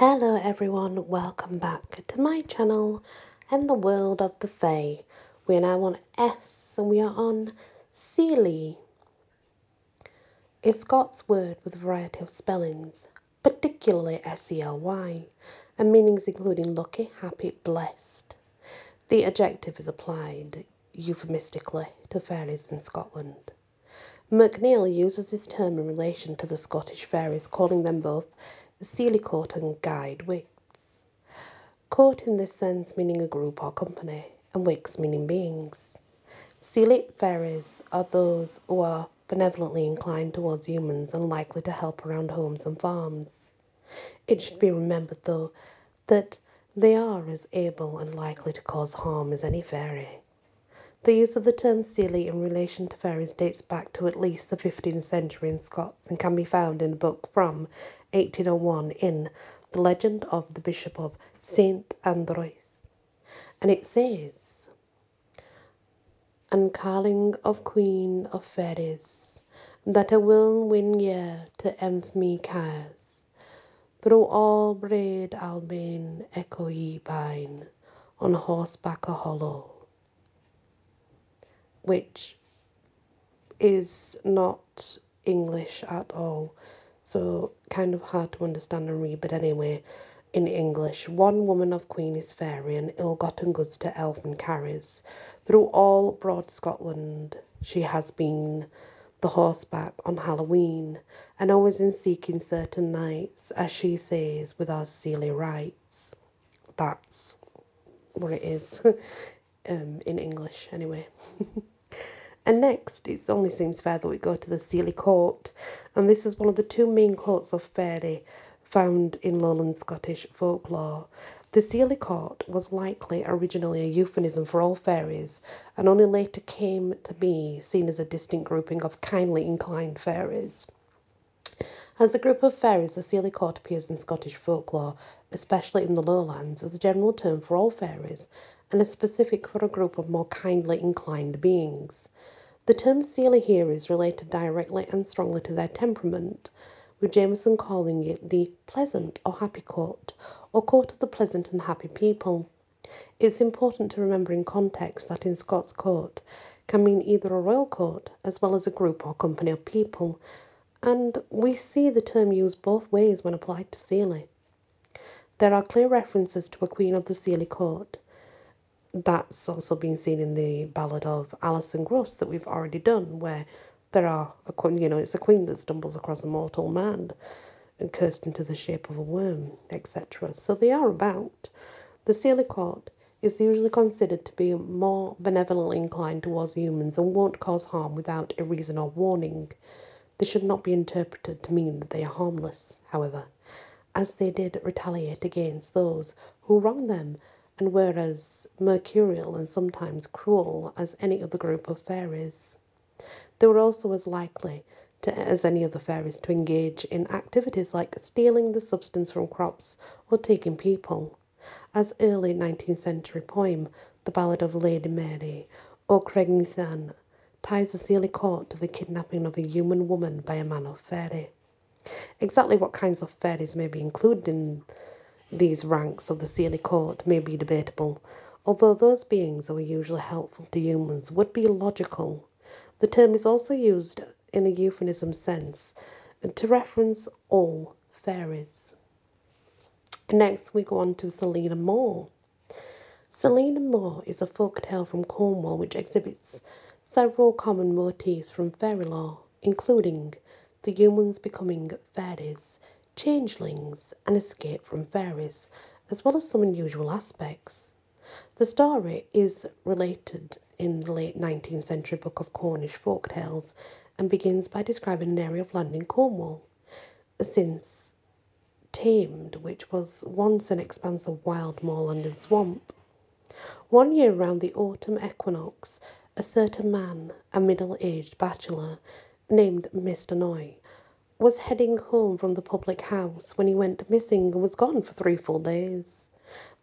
Hello everyone, welcome back to my channel and the world of the Fae. We are now on S and we are on Seelie. A Scots word with a variety of spellings, particularly S-E-L-Y, and meanings including lucky, happy, blessed. The adjective is applied euphemistically to fairies in Scotland. McNeill uses this term in relation to the Scottish fairies, calling them both Court and Guide Wicks. Court in this sense meaning a group or company, and Wicks meaning beings. Seelie fairies are those who are benevolently inclined towards humans and likely to help around homes and farms. It should be remembered, though, that they are as able and likely to cause harm as any fairy. The use of the term Seelie in relation to fairies dates back to at least the 15th century in Scots and can be found in a book from 1801 in The Legend of the Bishop of St. Andrews. And it says, And calling of Queen of Fairies, that a will win ye to emph me cause, through all braid Albain echo ye bine, on horseback a hollow which is not English at all. So kind of hard to understand and read, but anyway, in English, one woman of Queen is fairy and ill-gotten goods to elfin carries. Through all broad Scotland she has been the horseback on Halloween, and always in seeking certain nights, as she says with our Seelie rights. That's what it is um, in English, anyway. And next, it only seems fair that we go to the Seelie Court, and this is one of the two main courts of fairy found in lowland Scottish folklore. The Seelie Court was likely originally a euphemism for all fairies, and only later came to be seen as a distinct grouping of kindly inclined fairies. As a group of fairies, the Seelie Court appears in Scottish folklore, especially in the lowlands, as a general term for all fairies, and is specific for a group of more kindly inclined beings. The term Seelie here is related directly and strongly to their temperament, with Jamieson calling it the pleasant or happy court, or court of the pleasant and happy people. It's important to remember in context that in Scots court can mean either a royal court as well as a group or company of people, and we see the term used both ways when applied to Seelie. There are clear references to a queen of the Seelie court, that's also been seen in the ballad of Alison Gross that we've already done, where there are a queen, you know, it's a queen that stumbles across a mortal man and cursed into the shape of a worm, etc. So they are about. The Seelie Court is usually considered to be more benevolently inclined towards humans and won't cause harm without a reason or warning. This should not be interpreted to mean that they are harmless, however, as they did retaliate against those who wronged them and were as mercurial and sometimes cruel as any other group of fairies. They were also as likely to, as any other fairies to engage in activities like stealing the substance from crops or taking people. As early 19th century poem, The Ballad of Lady Mary, or Craignethan, ties the Seelie Court to the kidnapping of a human woman by a man of fairy. Exactly what kinds of fairies may be included in these ranks of the Seelie court may be debatable, although those beings who are usually helpful to humans would be logical. The term is also used in a euphemism sense to reference all fairies. Next, we go on to Selena Moor. Selena Moor is a folk tale from Cornwall which exhibits several common motifs from fairy lore, including the humans becoming fairies, changelings, and escape from fairies, as well as some unusual aspects. The story is related in the late 19th century book of Cornish folk tales and begins by describing an area of land in Cornwall, since tamed, which was once an expanse of wild moorland and swamp. One year round the autumn equinox, a certain man, a middle aged bachelor, named Mr. Noy, was heading home from the public house when he went missing and was gone for three full days.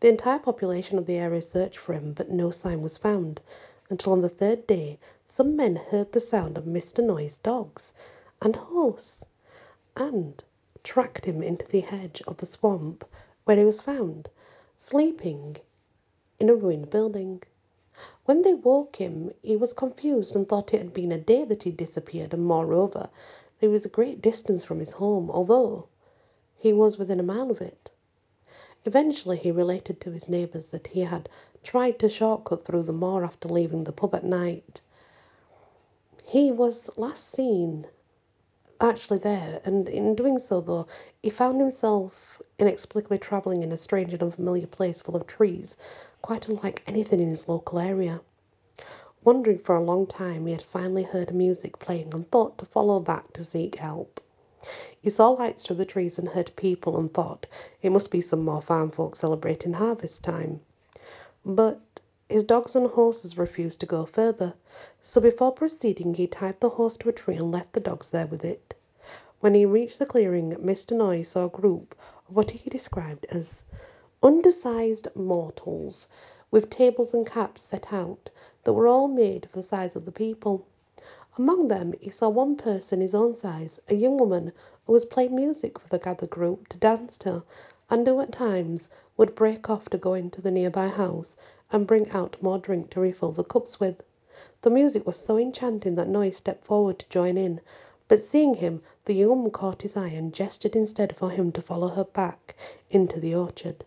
The entire population of the area searched for him, but no sign was found until on the third day some men heard the sound of Mr. Noy's dogs and horse and tracked him into the edge of the swamp where he was found, sleeping in a ruined building. When they woke him, he was confused and thought it had been a day that he disappeared, and moreover, there was a great distance from his home, although he was within a mile of it. Eventually, he related to his neighbours that he had tried to shortcut through the moor after leaving the pub at night. He was last seen actually there, and in doing so, though, he found himself inexplicably travelling in a strange and unfamiliar place full of trees, quite unlike anything in his local area. Wondering for a long time, he had finally heard music playing and thought to follow that to seek help. He saw lights through the trees and heard people and thought it must be some more farm folk celebrating harvest time. But his dogs and horses refused to go further, so before proceeding, he tied the horse to a tree and left the dogs there with it. When he reached the clearing, Mr. Noy saw a group of what he described as undersized mortals with tables and caps set out that were all made of the size of the people. Among them, he saw one person his own size, a young woman who was playing music for the gathered group to dance to, and who at times would break off to go into the nearby house and bring out more drink to refill the cups with. The music was so enchanting that Noy stepped forward to join in, but seeing him, the young woman caught his eye and gestured instead for him to follow her back into the orchard,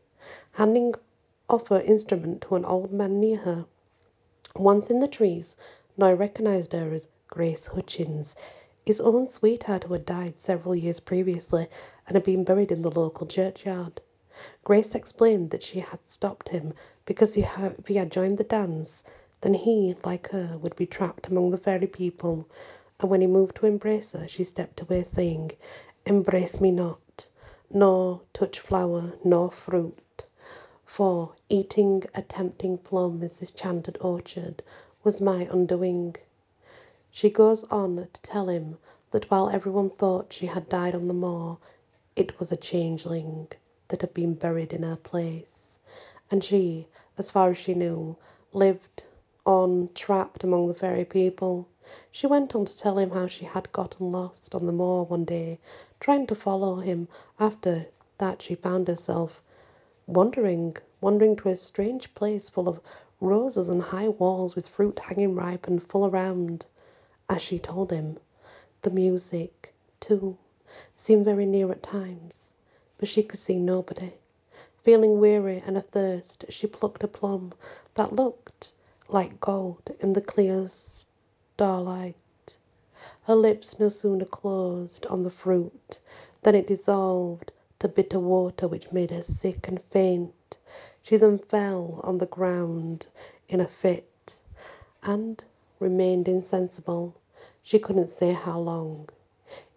handing off her instrument to an old man near her. Once in the trees, Noy recognized her as Grace Hutchins, his own sweetheart who had died several years previously and had been buried in the local churchyard. Grace explained that she had stopped him because if he had joined the dance, then he, like her, would be trapped among the fairy people. And when he moved to embrace her, she stepped away, saying, Embrace me not, nor touch flower nor fruit. For eating a tempting plum is this chanted orchard was my undoing. She goes on to tell him that while everyone thought she had died on the moor, it was a changeling that had been buried in her place, and she, as far as she knew, lived on trapped among the fairy people. She went on to tell him how she had gotten lost on the moor one day, trying to follow him. After that, she found herself wandering, wandering to a strange place full of roses and high walls with fruit hanging ripe and full around. As she told him, the music, too, seemed very near at times, but she could see nobody. Feeling weary and athirst, she plucked a plum that looked like gold in the clear starlight. Her lips no sooner closed on the fruit than it dissolved to bitter water which made her sick and faint. She then fell on the ground in a fit and remained insensible. She couldn't say how long.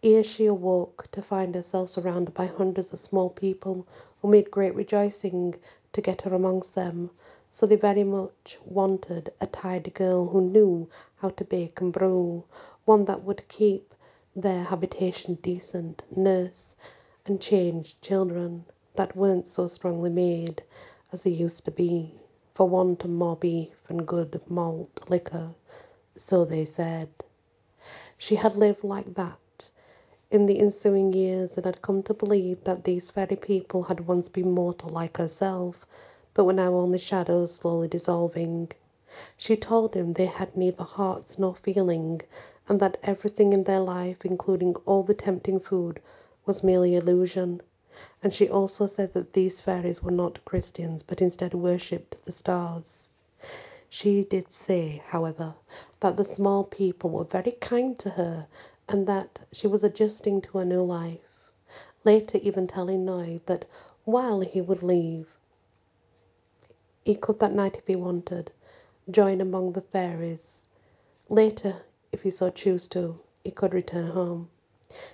Ere she awoke to find herself surrounded by hundreds of small people who made great rejoicing to get her amongst them. So they very much wanted a tidy girl who knew how to bake and brew, one that would keep their habitation decent, nurse and changed children that weren't so strongly made as they used to be, for want of more beef and good malt liquor so they said. She had lived like that in the ensuing years and had come to believe that these very people had once been mortal like herself, but were now only shadows slowly dissolving. She told him they had neither hearts nor feeling, and that everything in their life, including all the tempting food, was merely illusion. And she also said that these fairies were not Christians, but instead worshipped the stars. She did say, however, that the small people were very kind to her and that she was adjusting to a new life. Later, even telling Noy that while he would leave, he could that night, if he wanted, join among the fairies. Later, if he so chose to, he could return home.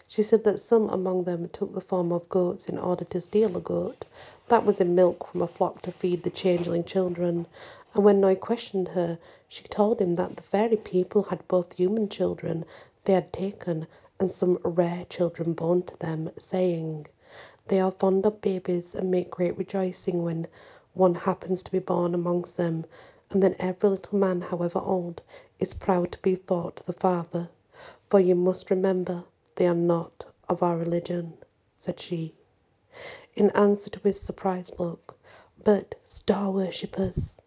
She said that some among them took the form of goats in order to steal a goat. That was in milk from a flock to feed the changeling children, and when Noy questioned her, she told him that the fairy people had both human children they had taken and some rare children born to them, saying, They are fond of babies and make great rejoicing when one happens to be born amongst them, and then every little man, however old, is proud to be thought the father. For you must remember, they are not of our religion. said she, in answer to his surprised look. But star worshippers,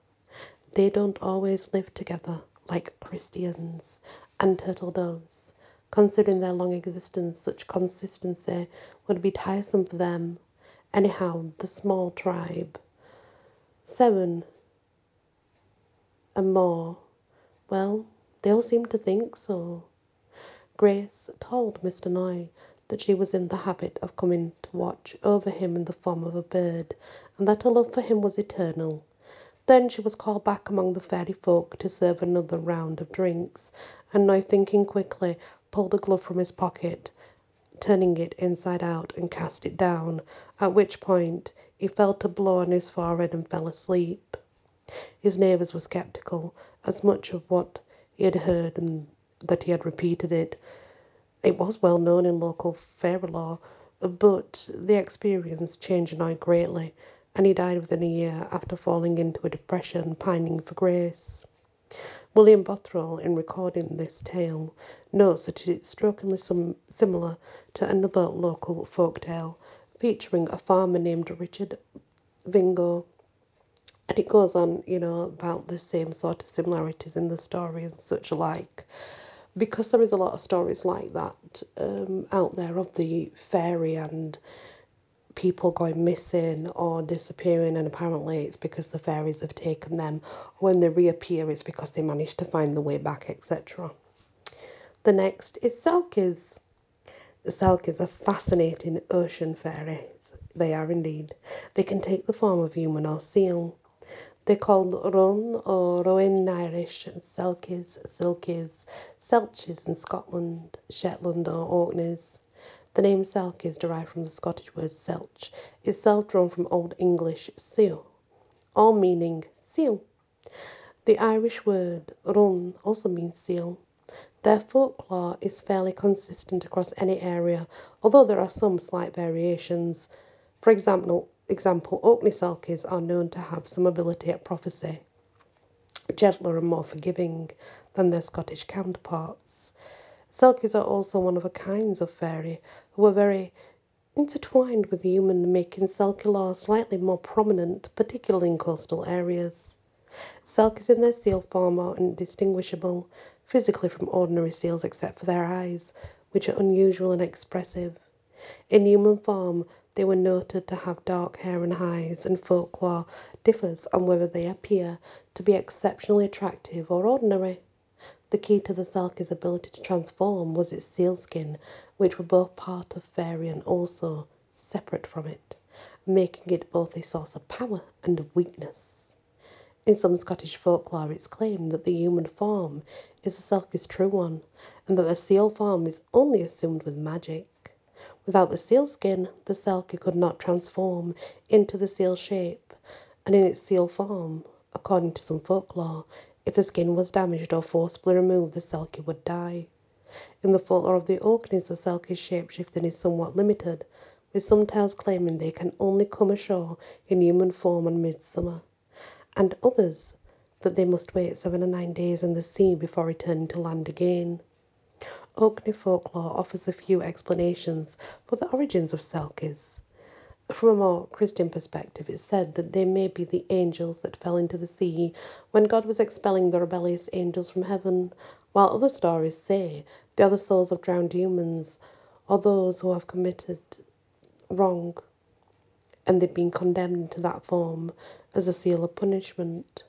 they don't always live together like Christians and turtle doves. Considering their long existence, such consistency would be tiresome for them. Anyhow, the small tribe, seven and more, well, they all seem to think so. Grace told Mr. Noy that she was in the habit of coming to watch over him in the form of a bird, and that her love for him was eternal. Then she was called back among the fairy folk to serve another round of drinks, and Noy, thinking quickly, pulled a glove from his pocket, turning it inside out, and cast it down, at which point he felt a blow on his forehead and fell asleep. His neighbours were sceptical, as much of what he had heard and that he had repeated it. It was well known in local fairy lore, but the experience changed Noy greatly, and he died within a year after falling into a depression, pining for grace. William Bottrell, in recording this tale, notes that it is strikingly some, similar to another local folk tale featuring a farmer named Richard Vingo. And it goes on, you know, about the same sort of similarities in the story and such like. Because there is a lot of stories like that um, out there of the fairy and people going missing or disappearing, and apparently it's because the fairies have taken them. When they reappear, it's because they managed to find the way back, etc. The next is Selkies. The Selkies are fascinating ocean fairies. They are indeed. They can take the form of human or seal. They're called Run or Rowan in Irish, Selkies, Silkies, Selches in Scotland, Shetland or Orkneys. The name Selk is derived from the Scottish word selch, itself drawn from Old English seal, all meaning seal. The Irish word run also means seal. Their folklore is fairly consistent across any area, although there are some slight variations. For example, example Orkney Selkies are known to have some ability at prophecy, gentler and more forgiving than their Scottish counterparts. Selkies are also one of the kinds of fairy who are very intertwined with human, making Selkie lore slightly more prominent, particularly in coastal areas. Selkies in their seal form are indistinguishable physically from ordinary seals except for their eyes, which are unusual and expressive. In human form, they were noted to have dark hair and eyes, and folklore differs on whether they appear to be exceptionally attractive or ordinary. The key to the Selkie's ability to transform was its sealskin, which were both part of fairy and also separate from it, making it both a source of power and weakness. In some Scottish folklore, it's claimed that the human form is the Selkie's true one, and that the seal form is only assumed with magic. Without the seal skin, the Selkie could not transform into the seal shape, and in its seal form, according to some folklore, if the skin was damaged or forcibly removed, the selkie would die. In the folklore of the Orkneys, the selkie's shapeshifting is somewhat limited, with some tales claiming they can only come ashore in human form on midsummer, and others that they must wait seven or nine days in the sea before returning to land again. Orkney folklore offers a few explanations for the origins of selkies. From a more Christian perspective, it's said that they may be the angels that fell into the sea when God was expelling the rebellious angels from heaven, while other stories say they are the souls of drowned humans or those who have committed wrong and they've been condemned to that form as a seal of punishment.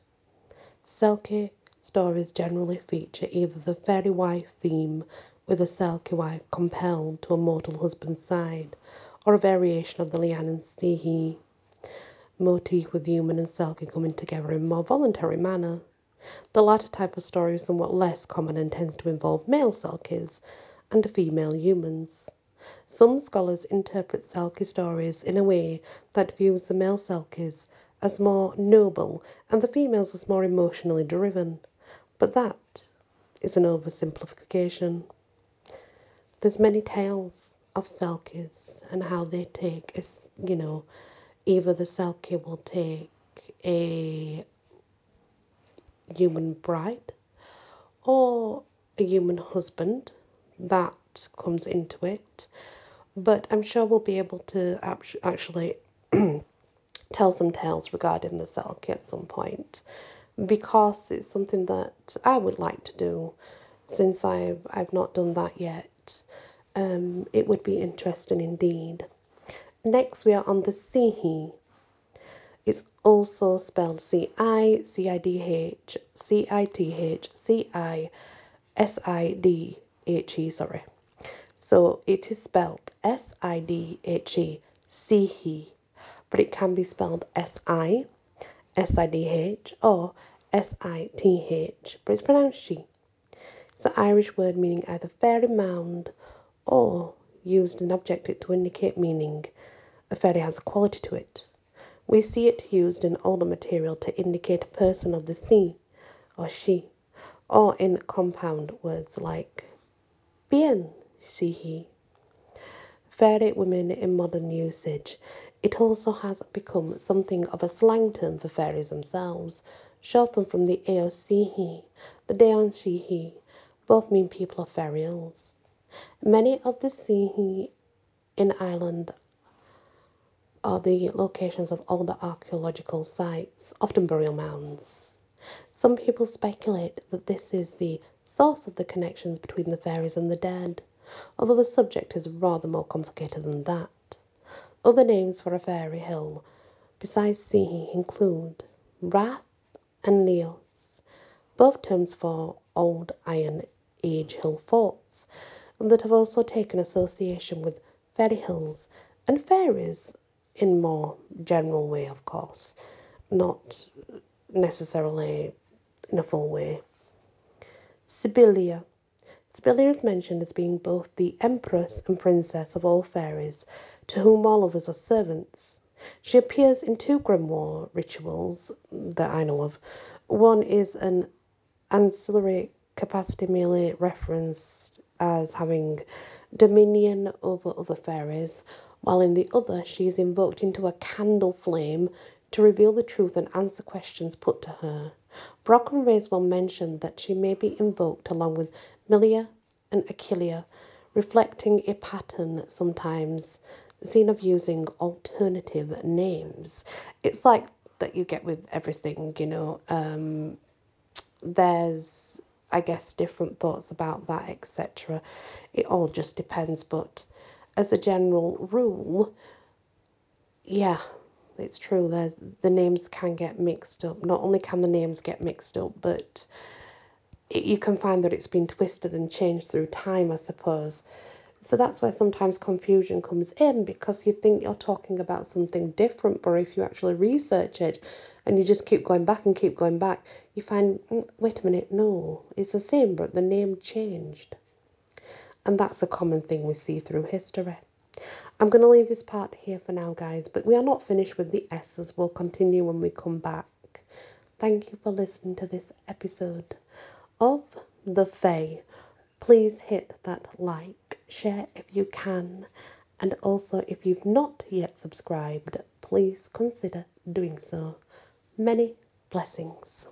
Selkie stories generally feature either the fairy wife theme with a Selkie wife compelled to a mortal husband's side or a variation of the Lian and Sihi motif with human and Selkie coming together in a more voluntary manner. The latter type of story is somewhat less common and tends to involve male Selkies and female humans. Some scholars interpret Selkie stories in a way that views the male Selkies as more noble and the females as more emotionally driven, but that is an oversimplification. There's many tales of Selkies and how they take, is you know, either the Selkie will take a human bride or a human husband that comes into it, but I'm sure we'll be able to actually tell some tales regarding the Selkie at some point because it's something that I would like to do since I've, I've not done that yet. Um, it would be interesting indeed. Next, we are on the Sihi. It's also spelled C I C I D H C I T H C I S I D H E, sorry. So it is spelled S I D H E E, but it can be spelled S I S I D H or S I T H, but it's pronounced she. An Irish word meaning either fairy mound or used an objective to indicate meaning. A fairy has a quality to it. We see it used in older material to indicate a person of the sea or she, or in compound words like bien, see he. Fairy women in modern usage. It also has become something of a slang term for fairies themselves, shortened from the Aosihi, the Deon Shihi, both mean people of fairy hills. Many of the Sihi in Ireland are the locations of older archaeological sites, often burial mounds. Some people speculate that this is the source of the connections between the fairies and the dead, although the subject is rather more complicated than that. Other names for a fairy hill besides Sihi include Rath and Leos, both terms for old Iron Age hill forts, that have also taken association with fairy hills and fairies in more general way, of course, not necessarily in a full way. Sibylla. Sibylla is mentioned as being both the empress and princess of all fairies, to whom all of us are servants. She appears in two grimoire rituals that I know of. One is an ancillary capacity merely referenced as having dominion over other fairies, while in the other she is invoked into a candle flame to reveal the truth and answer questions put to her. Bronwyn Raiswell mentioned that she may be invoked along with Milia and Achillea, reflecting a pattern sometimes seen of using alternative names. It's like that you get with everything, you know. Um, there's, I guess, different thoughts about that, etc. It all just depends, but as a general rule, yeah, it's true. There's, the names can get mixed up. Not only can the names get mixed up, but it, you can find that it's been twisted and changed through time, I suppose. So that's where sometimes confusion comes in because you think you're talking about something different, but if you actually research it and you just keep going back and keep going back, you find, mm, wait a minute, no, it's the same, but the name changed. And that's a common thing we see through history. I'm going to leave this part here for now, guys, but we are not finished with the S's. We'll continue when we come back. Thank you for listening to this episode of The Fae. Please hit that like, share if you can, and also if you've not yet subscribed, please consider doing so. Many blessings.